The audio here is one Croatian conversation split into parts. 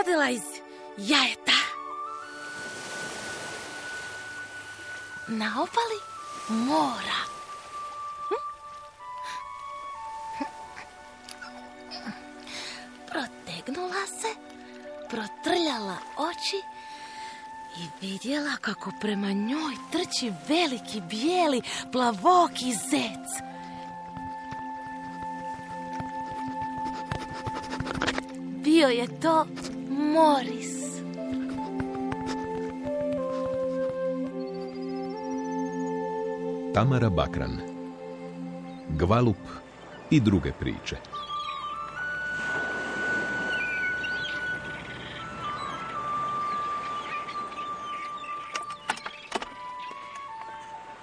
Rodila iz jajeta. Na obali mora. Protegnula se, protrljala oči i vidjela kako prema njoj trči veliki bijeli plavoki zec. Bio je to Moris. Tamara Bakran Gvalup i druge priče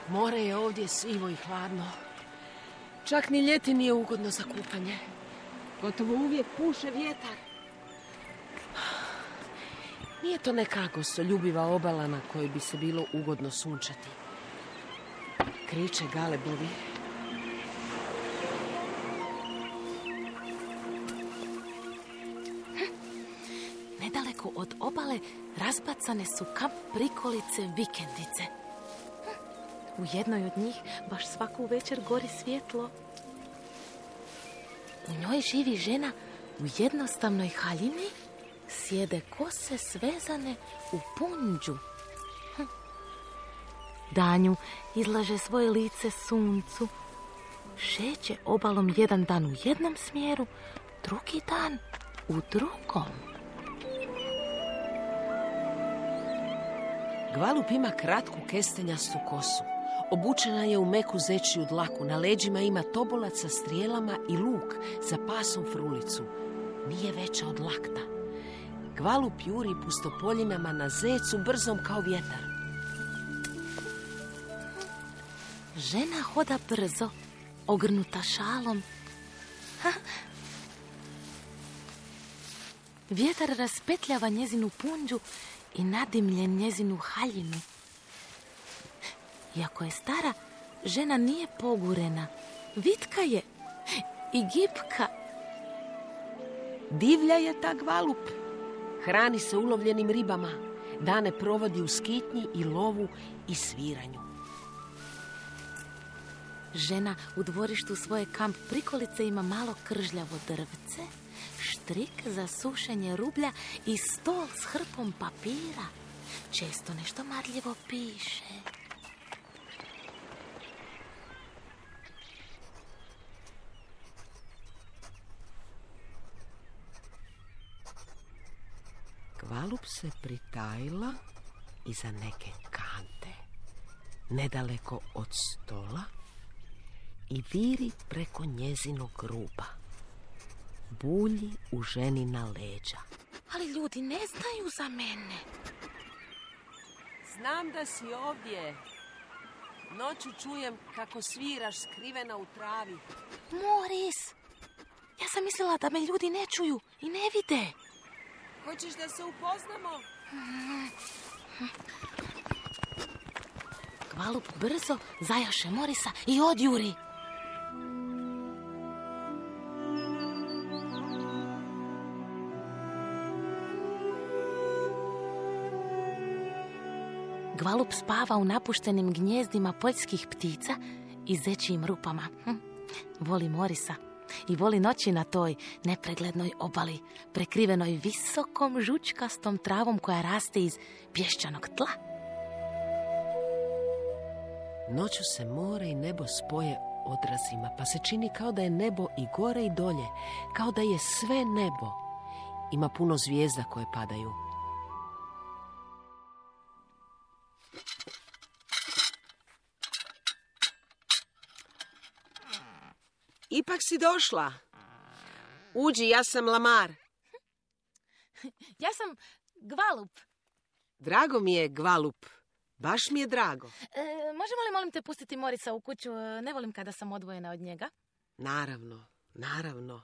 More je ovdje sivo i hladno. Čak ni ljeti nije ugodno za kupanje. Gotovo uvijek puše vjetar. Nije to neka gostoljubiva obala na kojoj bi se bilo ugodno sunčati. Kriče galebovi. Nedaleko od obale razbacane su kamp prikolice vikendice. U jednoj od njih baš svaku večer gori svjetlo. U njoj živi žena u jednostavnoj haljini sjede kose svezane u punđu. Hm. Danju izlaže svoje lice suncu. Šeće obalom jedan dan u jednom smjeru, drugi dan u drugom. Gvalup ima kratku kestenjastu kosu. Obučena je u meku zečiju dlaku. Na leđima ima tobolac sa strijelama i luk za pasom frulicu. Nije veća od lakta. Gvalup juri pustopoljinama na zecu brzom kao vjetar. Žena hoda brzo, ogrnuta šalom. Ha. Vjetar raspetljava njezinu punđu i nadimlje njezinu haljinu. Iako je stara, žena nije pogurena. Vitka je i gipka. Divlja je ta Gvalup. Hrani se ulovljenim ribama. Dane provodi u skitnji i lovu i sviranju. Žena u dvorištu svoje kamp prikolice ima malo kržljavo drvce, štrik za sušenje rublja i stol s hrpom papira. Često nešto marljivo piše. Gvalup se pritajila iza neke kante, nedaleko od stola i viri preko njezinog ruba. Bulji u ženina leđa. Ali ljudi ne znaju za mene. Znam da si ovdje. Noću čujem kako sviraš skrivena u travi. Moris, ja sam mislila da me ljudi ne čuju i ne vide. Hoćeš da se upoznamo? Gvalup brzo zajaše Morisa i odjuri. Gvalup spava u napuštenim gnjezdima poljskih ptica i zečijim rupama. Hm, Voli Morisa i voli noći na toj nepreglednoj obali, prekrivenoj visokom žučkastom travom koja raste iz pješčanog tla. Noću se more i nebo spoje odrazima, pa se čini kao da je nebo i gore i dolje, kao da je sve nebo. Ima puno zvijezda koje padaju. Ipak si došla. Uđi, ja sam Lamar. Ja sam Gvalup. Drago mi je, Gvalup. Baš mi je drago. E, možemo li molim te pustiti Morisa u kuću? E, Ne volim kada sam odvojena od njega. Naravno, naravno.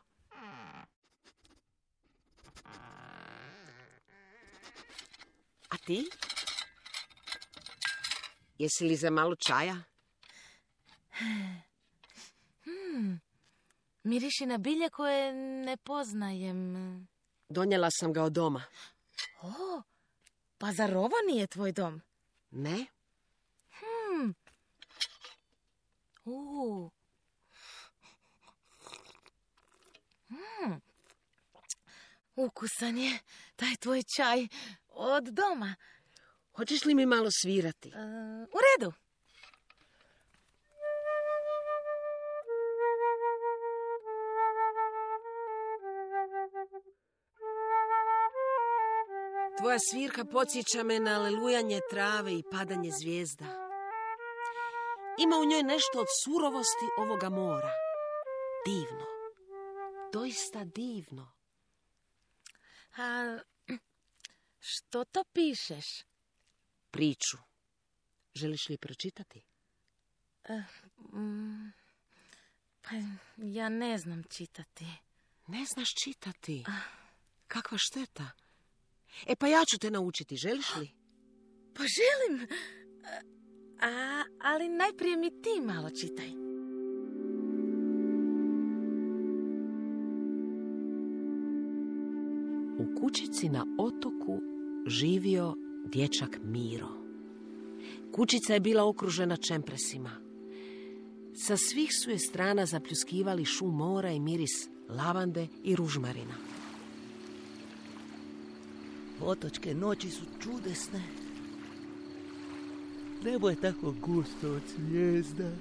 A ti? Jesi li za malo čaja? Miriši na bilje koje ne poznajem. Donijela sam ga od doma. O, pa zar ovo nije tvoj dom? Ne? Hmm. U. Mm. Ukusan je taj tvoj čaj od doma. Hoćeš li mi malo svirati? E, u redu. Tvoja svirka podsjeća me na lelujanje trave i padanje zvijezda. Ima u njoj nešto od surovosti ovoga mora. Divno. Doista divno. A što to pišeš? Priču. Želiš li pročitati? Mm, pa ja ne znam čitati. Ne znaš čitati? Kakva šteta. E pa ja ću te naučiti, želiš li? Pa želim. A, ali najprije mi ti malo čitaj. U kućici na otoku živio dječak Miro. Kućica je bila okružena čempresima. Sa svih su je strana zapljuskivali šum mora i miris lavande i ružmarina. Otočke noći su čudesne. Nebo je tako gusto od zvijezda.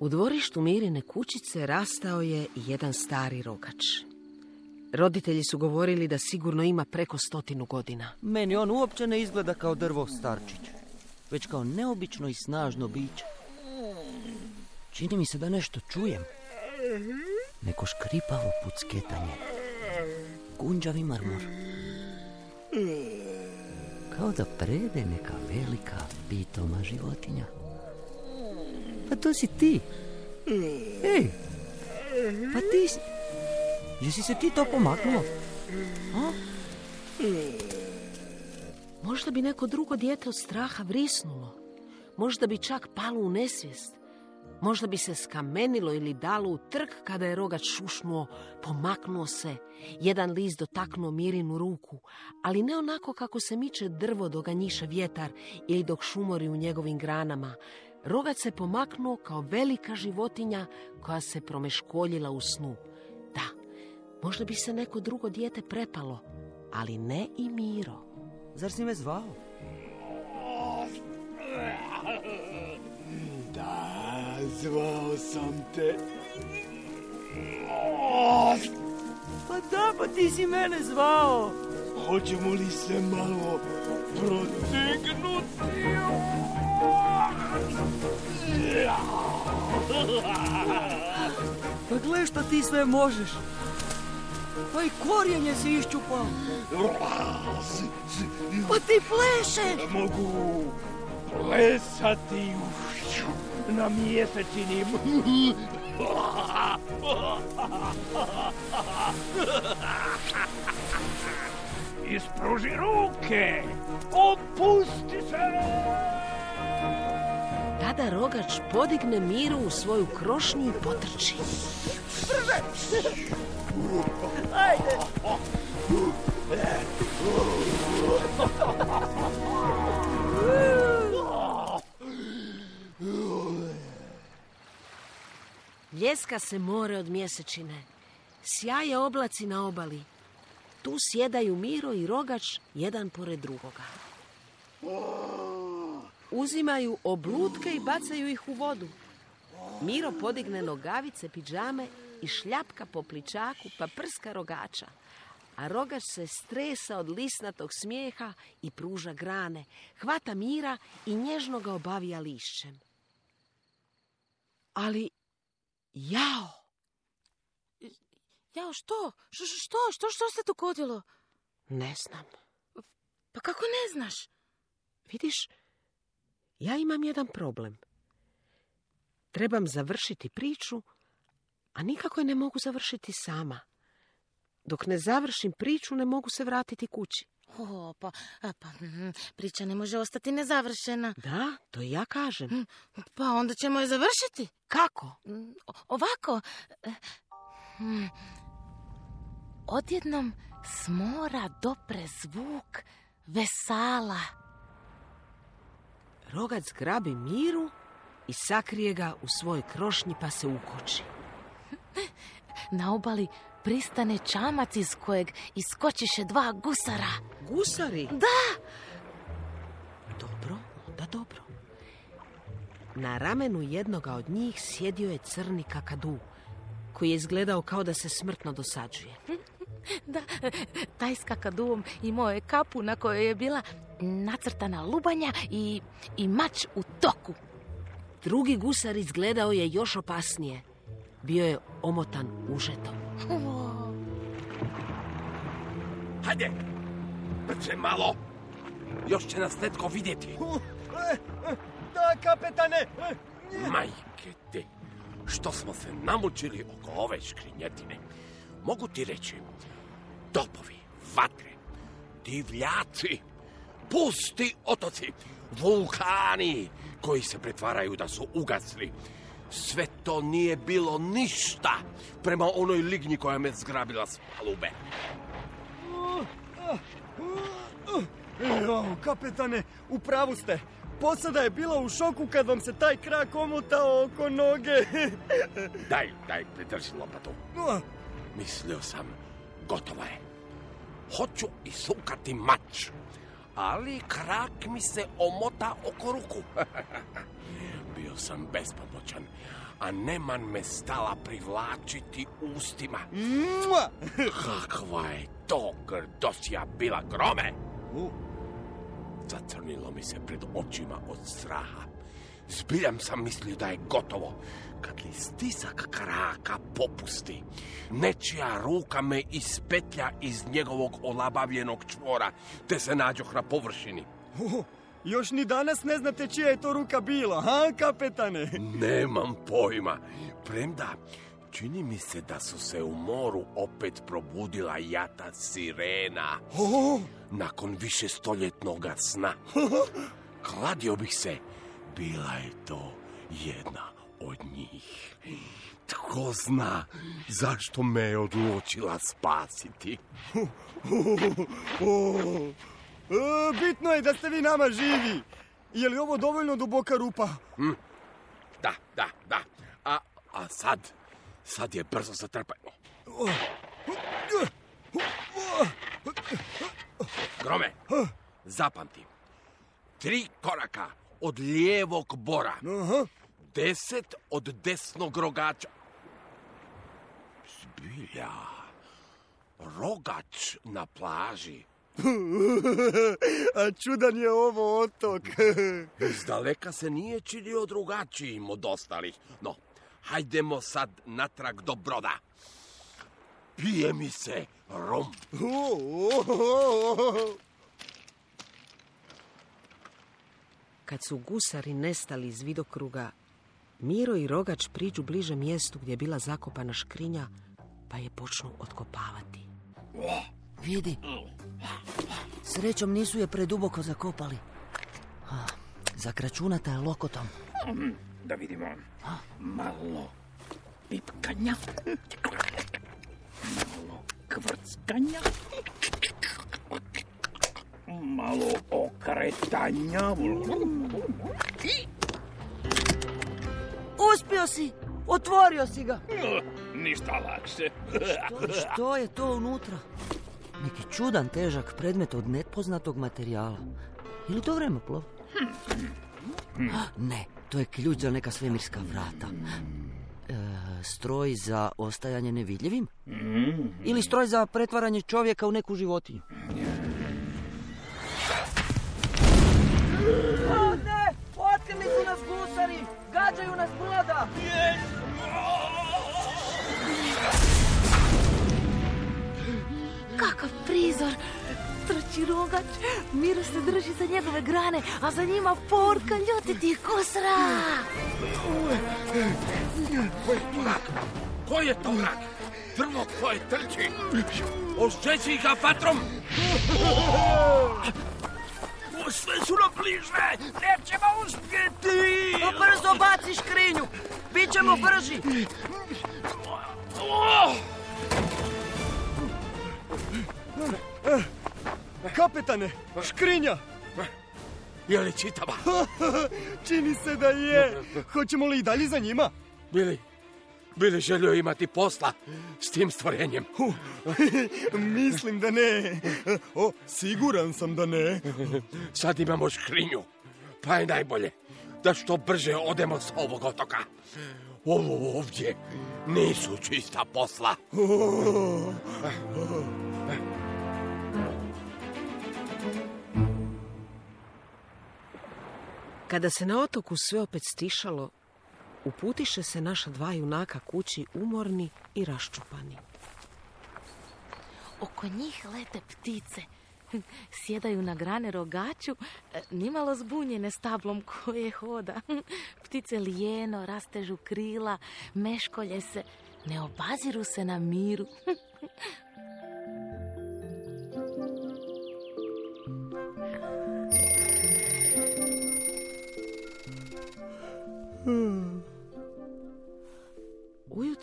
U dvorištu Mirine kućice rastao je jedan stari rogač. Roditelji su govorili da sigurno ima preko stotinu godina. Meni on uopće ne izgleda kao drvo starčić, već kao neobično i snažno biće. Čini mi se da nešto čujem. Neko škripavo pucketanje. Gunđavi marmor. Kao da prede neka velika pitoma životinja. Pa to si ti. Ej, pa ti si... Jesi se ti to pomaknuo? A? Možda bi neko drugo dijete od straha vrisnulo. Možda bi čak palo u nesvijest. Možda bi se skamenilo ili dalo u trk kada je rogač šušnuo, pomaknuo se. Jedan list dotaknuo Mirinu ruku, ali ne onako kako se miče drvo dok ga njiše vjetar ili dok šumori u njegovim granama. Rogač se pomaknuo kao velika životinja koja se promeškoljila u snu. Da, možda bi se neko drugo dijete prepalo, ali ne i Miro. Zar si me zvao? Zvao sam te. Pa da, pa ti si mene zvao. Hoćemo li se malo protegnuti? Pa gle što ti sve možeš. Pa i korijenje si iščupao. Pa ti pleše. Mogu plesati na mjesečini. Ispruži ruke! Opusti se! Tada rogač podigne Miru u svoju krošnju i potrči. Ljeska se more od mjesečine. Sjaje oblaci na obali. Tu sjedaju Miro i rogač jedan pored drugoga. Uzimaju oblutke i bacaju ih u vodu. Miro podigne nogavice, piđame i šljapka po pličaku pa prska rogača. A rogač se stresa od lisnatog smijeha i pruža grane. Hvata Mira i nježno ga obavija lišćem. Ali, jao, Jao, što? Š- š- Što? Što? Što se dogodilo? ne znam. Pa kako ne znaš? Vidiš, ja imam jedan problem. Trebam završiti priču, a nikako je ne mogu završiti sama. Dok ne završim priču, ne mogu se vratiti kući. O, pa, a, pa mm, priča ne može ostati nezavršena. Da, to i ja kažem. Pa onda ćemo je završiti. Kako? Mm, o- Ovako. e, mm, Odjednom s mora dopre zvuk vesala. Rogac grabi miru i sakrije ga u svoj krošnji pa se ukoči. Na obali pristane čamac iz kojeg iskočiše dva gusara. Gusari? Da, Dobro, onda dobro. Na ramenu jednoga od njih sjedio je crni kakadu, koji je izgledao kao da se smrtno dosađuje. da, taj s kakadum imao je kapu na kojoj je bila nacrtana lubanja i, i mač u toku. Drugi gusar izgledao je još opasnije. Bio je omotan užetom. Hajde, brže malo. Još će nas netko vidjeti. Da, kapetane! Majke te, što smo se namučili oko ove škrinjetine. Mogu ti reći, topovi, vatre, divljaci, pusti otoci, vulkani koji se pretvaraju da su ugasli. Sve to nije bilo ništa prema onoj lignji koja me zgrabila s palube. Jo, kapetane, u pravu ste. Posada je bila u šoku kad vam se taj krak omotao oko noge. Daj, daj, pridrži lopatu. Mislio sam, gotova je. Hoću isukati mač, ali krak mi se omota oko ruku. Bio sam bespomoćan, a Neman me stala privlačiti ustima. mua! Kakva je to grdosija bila grome! Zacrnilo mi se pred očima od straha. Zbiljam sam mislio da je gotovo. Kad li stisak kraka popusti, nečija ruka me ispetlja iz njegovog olabavljenog čvora, te se nađoh na površini. Još ni danas ne znate čija je to ruka bila, ha, kapetane? Nemam pojma. Premda, čini mi se da su se u moru opet probudila jata sirena. O, Nakon više stoljetnog sna. Kladio bih se, bila je to jedna od njih. Tko zna zašto me je odlučila spasiti? o, e, bitno je da ste vi nama živi. Je li ovo dovoljno duboka rupa? Da, da, da. A, a sad, sad je brzo zatrpajmo. Grome, zapamti. Tri koraka od lijevog bora. Aha. Deset od desnog rogača. Zbilja. Rogač na plaži. A čudan je ovo otok. Iz daleka se nije činio drugačijim od ostalih. No, hajdemo sad natrag do broda. Pije mi se rom. Kad su gusari nestali iz vidokruga, Miro i Rogač priđu bliže mjestu gdje je bila zakopana škrinja, pa je počnu otkopavati. Vidi. Srećom nisu je preduboko zakopali. Zakračunata je lokotom. Da vidimo. Malo pipkanja. Malo kvrckanja. Malo okretanja. Uspio si! Otvorio si ga! Ništa lakše. To, što je to unutra? Neki čudan težak predmet od nepoznatog materijala. Ili to vremeplov? Ne, to je ključ za neka svemirska vrata. E, stroj za ostajanje nevidljivim? Ili stroj za pretvaranje čovjeka u neku životinju? Ovdje! Otkrili su nas gusari! Gađaju nas broda! Kakav prizor! Trči rogač, Miro se drži za njegove grane, a za njima porka ljutitih kosra! Ko je to vrak? Drvo tvoje trči. Ošćeci ga vatrom. O, sve su nam bliže. Nećemo uspjeti. Pa brzo baci škrinju. Bićemo brži. O, Kapetane, škrinja! je li čitava? Čini se da je. Hoćemo li i dalje za njima? Bili, bili želio imati posla s tim stvorenjem. Mislim da ne. O, siguran sam da ne. Sad imamo škrinju. Pa je najbolje da što brže odemo s ovog otoka. Ovo ovdje nisu čista posla. Kada se na otoku sve opet stišalo, uputiše se naša dva junaka kući umorni i raščupani. Oko njih lete ptice. Sjedaju na grane rogaču, e, nimalo zbunjene stablom koje hoda. Ptice lijeno, rastežu krila, meškolje se, ne obaziru se na miru.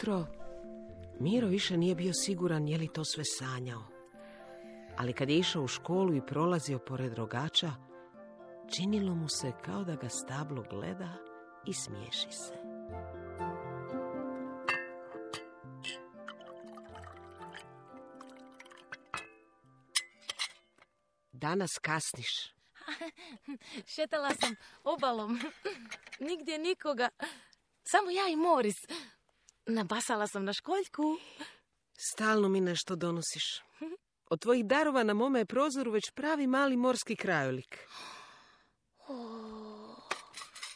Ujutro Miro više nije bio siguran je li to sve sanjao. Ali kad je išao u školu i prolazio pored rogača, činilo mu se kao da ga stablo gleda i smiješi se. Danas kasniš. Šetala sam obalom. Nigdje nikoga. Samo ja i Moris. Nabasala sam na školjku. Stalno mi nešto donosiš. Od tvojih darova na mome je prozoru već pravi mali morski krajolik. O,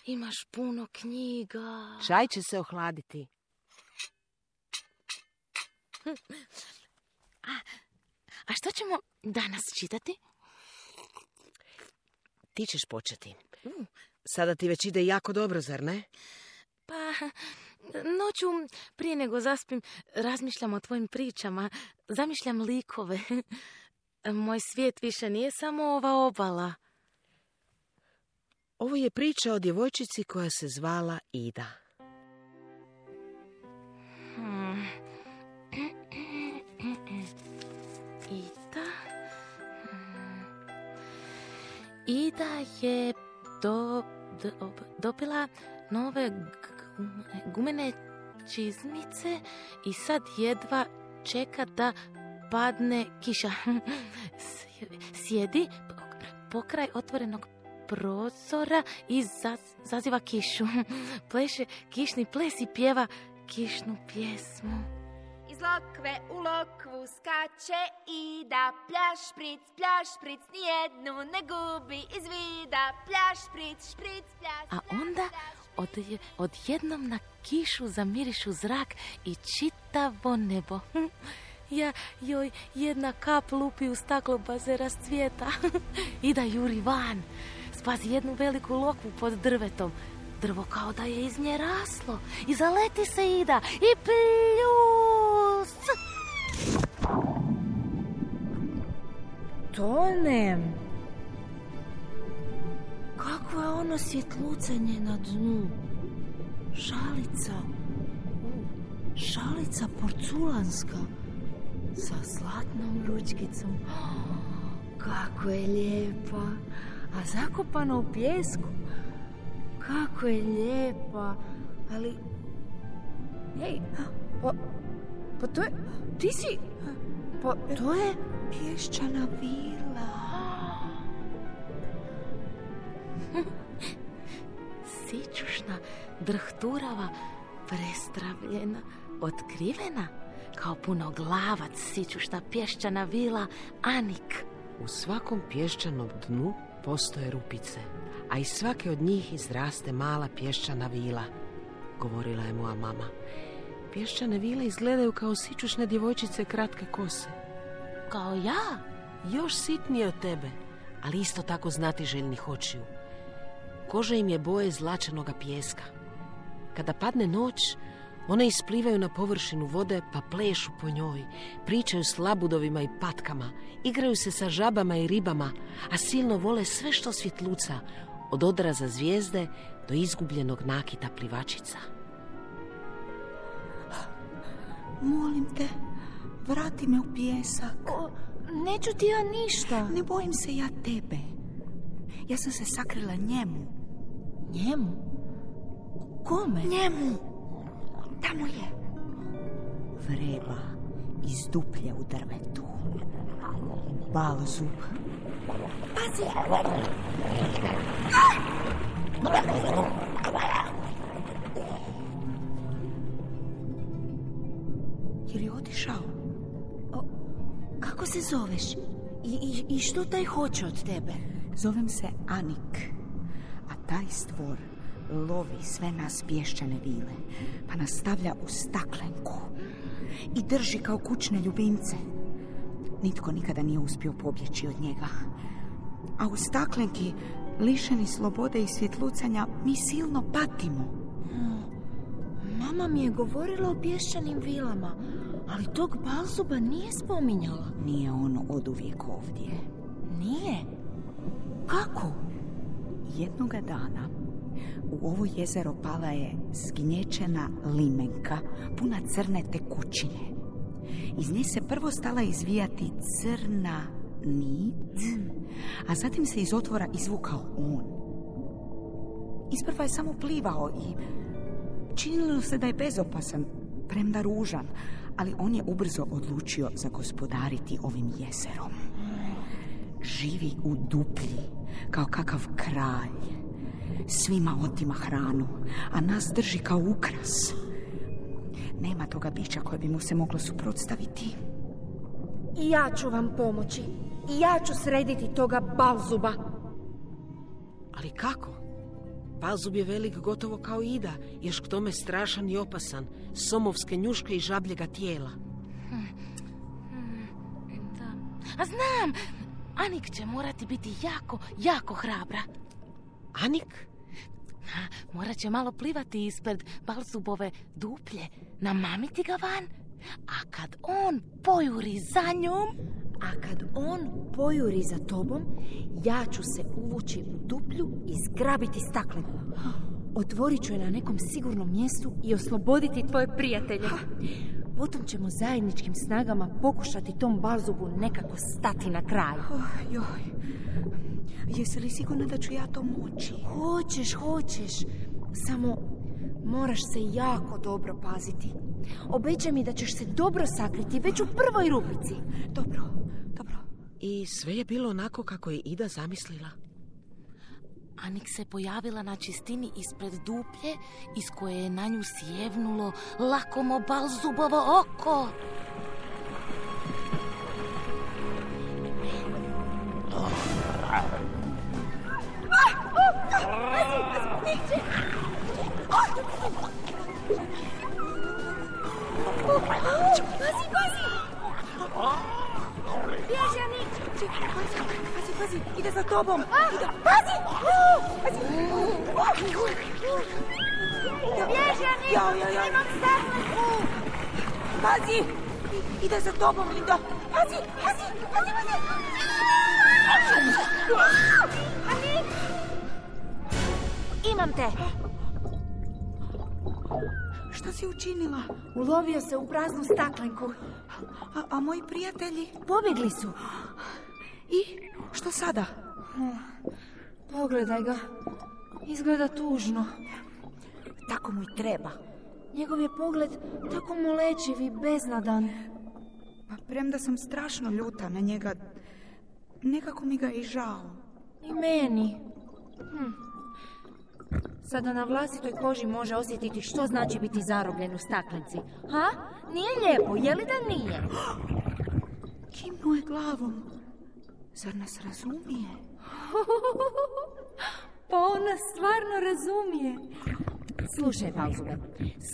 imaš puno knjiga. Čaj će se ohladiti. A što ćemo danas čitati? Ti ćeš početi. Sada ti već ide jako dobro, zar ne? Pa, noću prije nego zaspim razmišljam o tvojim pričama. Zamišljam likove. Moj svijet više nije samo ova obala. Ovo je priča o djevojčici koja se zvala Ida. Hmm. Ida? Hmm. Ida je do, do, dobila nove gumene čizmice i sad jedva čeka da padne kiša. Sjedi pokraj otvorenog prozora i zaz- zaziva kišu. Pleše kišni ples i pjeva kišnu pjesmu. Iz lokve u lokvu skače i da pljaš špric, pljaš špric, nijednu ne gubi iz vida. Pljaš špric, špric, pljaš, A onda od, odjednom na kišu zamirišu zrak i čitavo nebo. Ja, joj, jedna kap lupi u staklo pa se rascvijeta. Ida juri van. Spazi jednu veliku lokvu pod drvetom. Drvo kao da je iz nje raslo. I zaleti se Ida. I pljus! Tonem. Kako je ono svjetlucenje na dnu? Šalica. Šalica porculanska. Sa zlatnom ručkicom. Kako je lijepa. A zakopana u pjesku. Kako je lijepa. Ali... Hej, pa... Pa to je... Ti si... Pa to je pješčana vila. Sičušna, drhturava, prestravljena, otkrivena, kao punoglavac sičušna pješčana vila Anik. U svakom pješčanom dnu postoje rupice, a iz svake od njih izraste mala pješčana vila, govorila je moja mama. Pješčane vile izgledaju kao sičušne djevojčice kratke kose. Kao ja? Još sitnije od tebe, ali isto tako znati željnih očiju. Koža im je boje zlačenoga pijeska. Kada padne noć, One isplivaju na površinu vode pa plešu po njoj, pričaju s labudovima i patkama, igraju se sa žabama i ribama, a silno vole sve što svjetluca, od odraza zvijezde do izgubljenog nakita plivačica. Molim te, vrati me u pijesak. O, neću ti ja ništa. Ne bojim se ja tebe. Ja sam se sakrila njemu. Njemu? Kome? Njemu. Tamo je. Vreba iz duplje u drvetu. Balzub. Pazi! Je li otišao? Kako se zoveš? I, i, I što taj hoće od tebe? Zovem se Anik. Taj stvor lovi sve nas pješčane vile, pa nas stavlja u staklenku i drži kao kućne ljubimce. Nitko nikada nije uspio pobjeći od njega. A u staklenki, lišeni slobode i svjetlucanja, mi silno patimo. Mama mi je govorila o pješčanim vilama, ali tog Balzuba nije spominjala. Nije on oduvijek ovdje. Nije? Kako? Jednoga dana u ovo jezero pala je zgnječena limenka puna crne tekućine. Iz nje se prvo stala izvijati crna nit, a zatim se iz otvora izvukao on. Isprva je samo plivao i činilo se da je bezopasan, premda ružan, ali on je ubrzo odlučio zagospodariti ovim jezerom. Živi u duplji, kao kakav kralj. Svima otima hranu, a nas drži kao ukras. Nema toga bića koje bi mu se moglo suprotstaviti. I ja ću vam pomoći. I ja ću srediti toga Balzuba. Ali kako? Balzub je velik gotovo kao Ida, još k tome strašan i opasan, somovske njuške i žabljega tijela. Da. A znam, Anik će morati biti jako, jako hrabra. Anik? A, morat će malo plivati ispred Balzubove duplje, namamiti ga van. A kad on pojuri za njom, A kad on pojuri za tobom, ja ću se uvući u duplju i zgrabiti staklenku. Otvorit ću je na nekom sigurnom mjestu i osloboditi tvoje prijatelje. Potom ćemo zajedničkim snagama pokušati tom Balzubu nekako stati na kraj. Oh, joj. Jesi li sigurna da ću ja to moći? Hoćeš, hoćeš. Samo moraš se jako dobro paziti. Obećaj mi da ćeš se dobro sakriti već u prvoj rupici. Dobro, dobro. I sve je bilo onako kako je Ida zamislila. Anik se pojavila na čistini ispred duplje iz koje je na nju sjevnulo lakomo Balzubovo oko. Pazi, pazi! Bježani! Pazi, pazi, ide za tobom. Ide. Pazi! Bježani! Jao, jao, jao. Imam! Pazi! Ide za tobom, Linda. Pazi, pazi, pazi, pazi. Imam te! Šta si učinila? Ulovio se u praznu staklenku. A, a moji prijatelji? Pobjegli su. I što sada? Pogledaj ga. Izgleda tužno. Tako mu i treba. Njegov je pogled tako molečiv i beznadan. Pa premda sam strašno ljuta na njega, nekako mi ga je i žao. I meni. Hm. Sada na vlastitoj koži može osjetiti što znači biti zarobljen u staklenci. Ha? Nije lijepo, je li da nije? Kimnuo je glavom. Zar nas razumije? Pa on nas stvarno razumije. Slušaj, Balzube,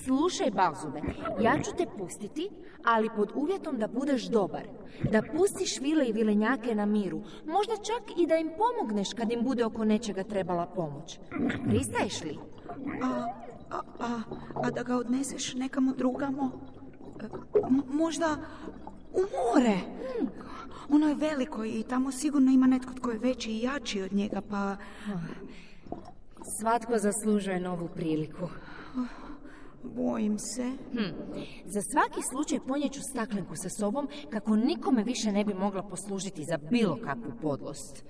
slušaj, Balzube, ja ću te pustiti, ali pod uvjetom da budeš dobar. Da pustiš vile i vilenjake na miru. Možda čak i da im pomogneš kad im bude oko nečega trebala pomoć. Pristaješ li? A A, a, a da ga odneseš nekamo drugamo? E, možda u more. Ono je veliko i tamo sigurno ima netko tko je veći i jači od njega, pa... Svatko zaslužuje novu priliku. Bojim se. Za svaki slučaj ponjeću staklenku sa sobom kako nikome više ne bi mogla poslužiti za bilo kakvu podlost.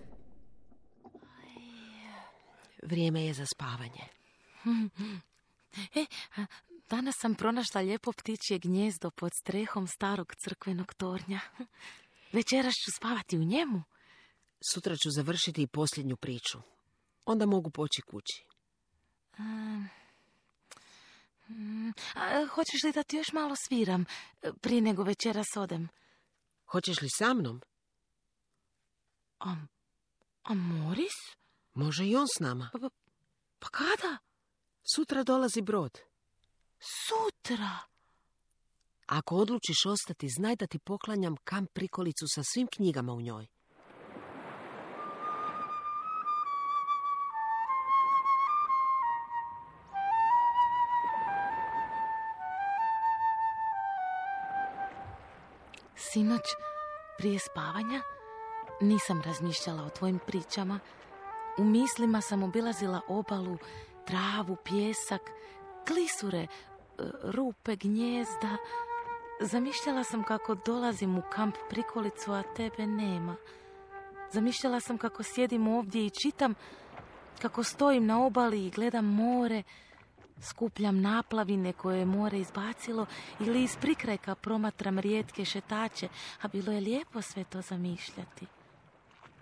Vrijeme je za spavanje. E, a, danas sam pronašla lijepo ptičje gnjezdo pod strehom starog crkvenog tornja. Večeras ću spavati u njemu. Sutra ću završiti i posljednju priču. Onda mogu poći kući. Mm, a, hoćeš li da ti još malo sviram e, prije nego večeras odem? Hoćeš li sa mnom? A, a Moris? Može i on s nama. Pa, pa- pa kada? Sutra dolazi brod. Sutra. Ako odlučiš ostati, znaj da ti poklanjam kamp prikolicu sa svim knjigama u njoj. Sinoć, prije spavanja, nisam razmišljala o tvojim pričama. U mislima sam obilazila obalu, travu, pjesak, klisure, rupe, gnjezda. Zamišljala sam kako dolazim u kamp prikolicu, a tebe nema. Zamišljala sam kako sjedim ovdje i čitam, kako stojim na obali i gledam more, skupljam naplavine koje je more izbacilo ili iz prikrajka promatram rijetke šetače, a bilo je lijepo sve to zamišljati.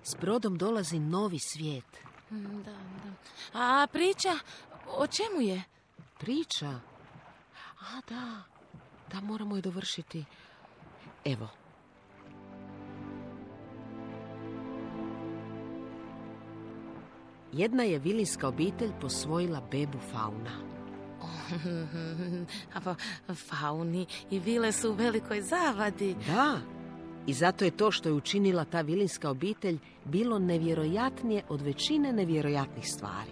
S brodom dolazi novi svijet. Mm, Da, da. A priča, o čemu je? Priča? A da, da moramo je dovršiti. Evo. Jedna je vilinska obitelj posvojila bebu fauna. A pa, fauni i vile su u velikoj zavadi. Da, i zato je to što je učinila ta vilinska obitelj bilo nevjerojatnije od većine nevjerojatnih stvari.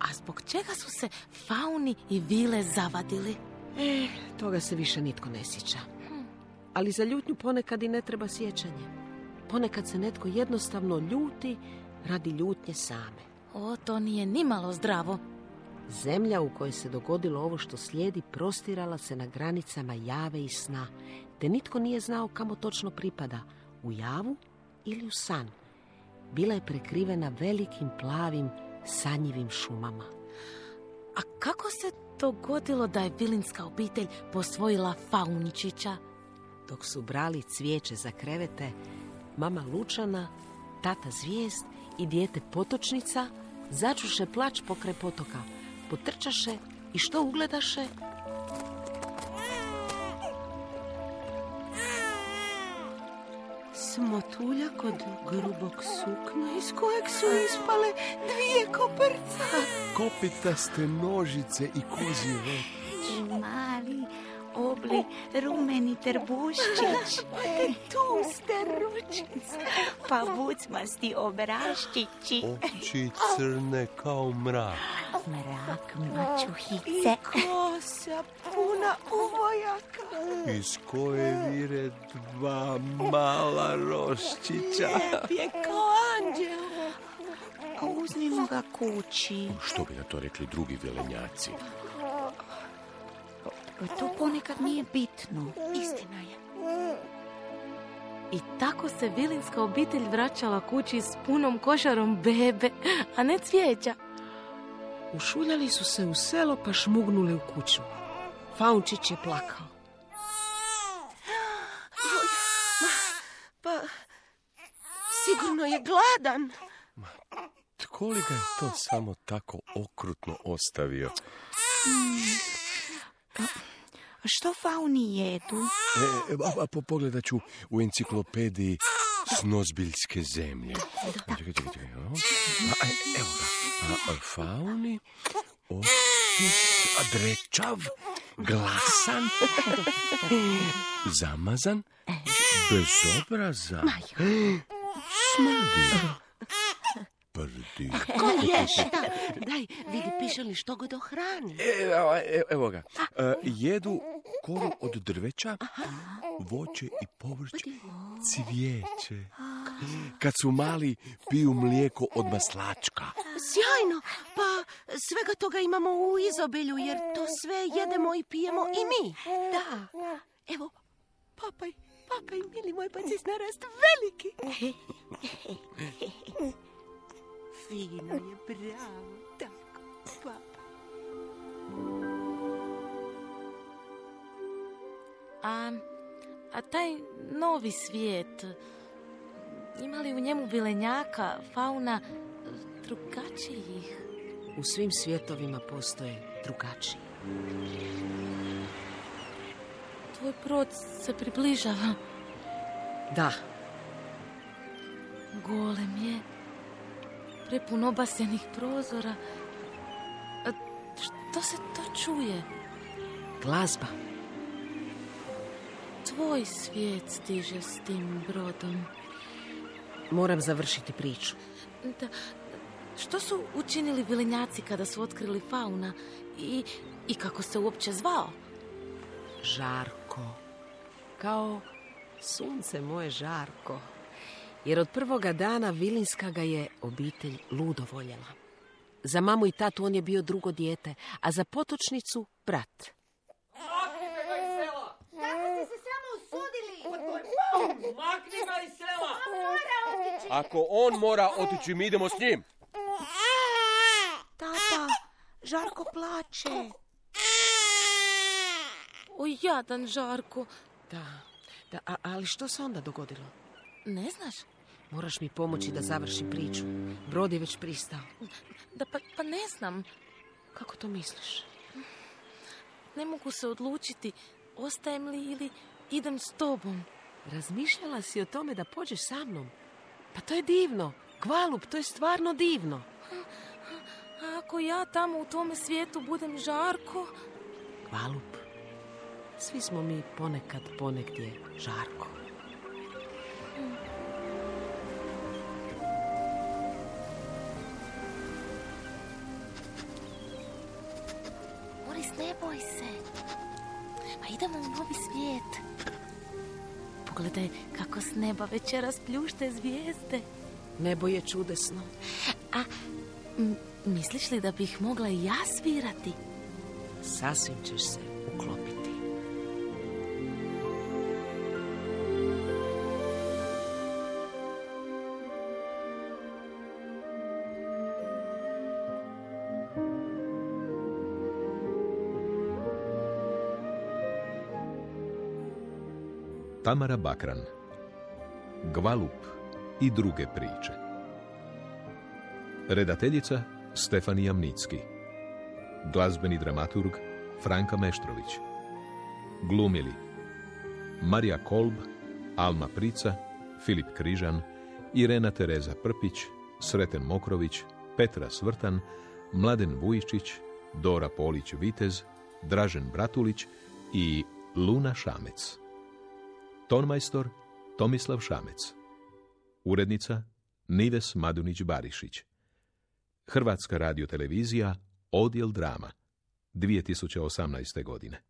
A zbog čega su se fauni i vile zavadili? E, toga se više nitko ne sjeća. Ali za ljutnju ponekad i ne treba sjećanje. Ponekad se netko jednostavno ljuti radi ljutnje same. O, to nije nimalo zdravo. Zemlja u kojoj se dogodilo ovo što slijedi prostirala se na granicama jave i sna, te nitko nije znao kamo točno pripada, u javu ili u san. Bila je prekrivena velikim plavim sanjivim šumama. A kako se dogodilo da je vilinska obitelj posvojila faunčića? Dok su brali cvijeće za krevete, mama Lučana, tata Zvijest i dijete Potočnica začuše plać pokraj potoka, potrčaše i što ugledaše? Smotulja kod grubog sukna iz kojeg su ispale dvije koprca. Kopitaste nožice i kozji rep. Mali, obli, rumeni trbuščić. Tu ste ručice, pa vucmasti obraščići. Oči crne kao mrak. Mrak mačuhice. Kosa puna uvojaka. Iz koje vire dva mala roščića. Je kao anđel. A uzmimo ga kući. Što bi na to rekli drugi velenjaci? To ponekad nije bitno. Istina je. I tako se vilinska obitelj vraćala kući s punom košarom bebe, a ne cvijeća. Ušuljali su se u selo pa šmugnuli u kuću. Faunčić je plakao. Pa, sigurno je gladan. Tko li ga je to samo tako okrutno ostavio? Što fauni jedu? E, e, a, a, po- pogledat ću u enciklopediji snozbiljske zemlje. Čekaj, čekaj, čekaj. a? A, e, evo ga. A, a, fauni, opis, a, drečav, glasan, zamazan, bezobrazan, smrdi, prdi. Ko ješi? Da, daj, vidi, piše li što god o hrani. Evo, e- evo ga. E, jedu koru od drveća, voće i povrće, cvijeće. Kad su mali, piju mlijeko od maslačka. Sjajno, pa svega toga imamo u izobilju, jer to sve jedemo i pijemo i mi. Da, evo, papaj, papaj, mili moj pa si narast veliki. Fino je, bravo, tako, pa. A, a taj novi svijet, ima li u njemu vilenjaka, fauna, drugačijih? U svim svjetovima postoje drugačiji. Tvoj brod se približava. Da, Golem je, prepun obasjenih prozora. A što se to čuje? glazba. Tvoj svijet stiže s tim brodom. Moram završiti priču. Da, što su učinili vilenjaci kada su otkrili fauna i, i kako se uopće zvao? Žarko. Kao sunce moje žarko. Jer od prvoga dana Vilinska ga je obitelj ludo voljela. Za mamu i tatu on je bio drugo dijete, a za potočnicu brat. Ako on mora otići, mi idemo s njim. Tata, Žarko plače. O, jadan Žarko. Da, da a- ali što se onda dogodilo? Ne znaš? Moraš mi pomoći da završim priču. Brod je već pristao. Da, pa, pa ne znam. Kako to misliš? Ne mogu se odlučiti. Ostajem li ili idem s tobom? Razmišljala si o tome da pođeš sa mnom? Pa to je divno. Kvalup, to je stvarno divno. A ako ja tamo u tome svijetu budem Žarko? Kvalup. Svi smo mi ponekad ponegdje žarko. Ne boj se. Pa idemo u novi svijet. Pogledaj kako s neba večeras pljušte zvijezde. Nebo je čudesno. A m, misliš li da bih mogla i ja svirati? Sasvim ćeš se uklopiti. Tamara Bakran. Gvalup i druge priče. Redateljica Stefanija Mnicki Glazbeni dramaturg Franka Meštrović. Glumili Marija Kolb, Alma Prica, Filip Križan, Irena Tereza Prpić, Sreten Mokrović, Petra Svrtan, Mladen Vujičić, Dora Polić-Vitez, Dražen Bratulić i Luna Šamec. Tonmajstor Tomislav Šamec. Urednica Nives Madunić-Barišić. Hrvatska radiotelevizija Odjel drama. 2018. godine.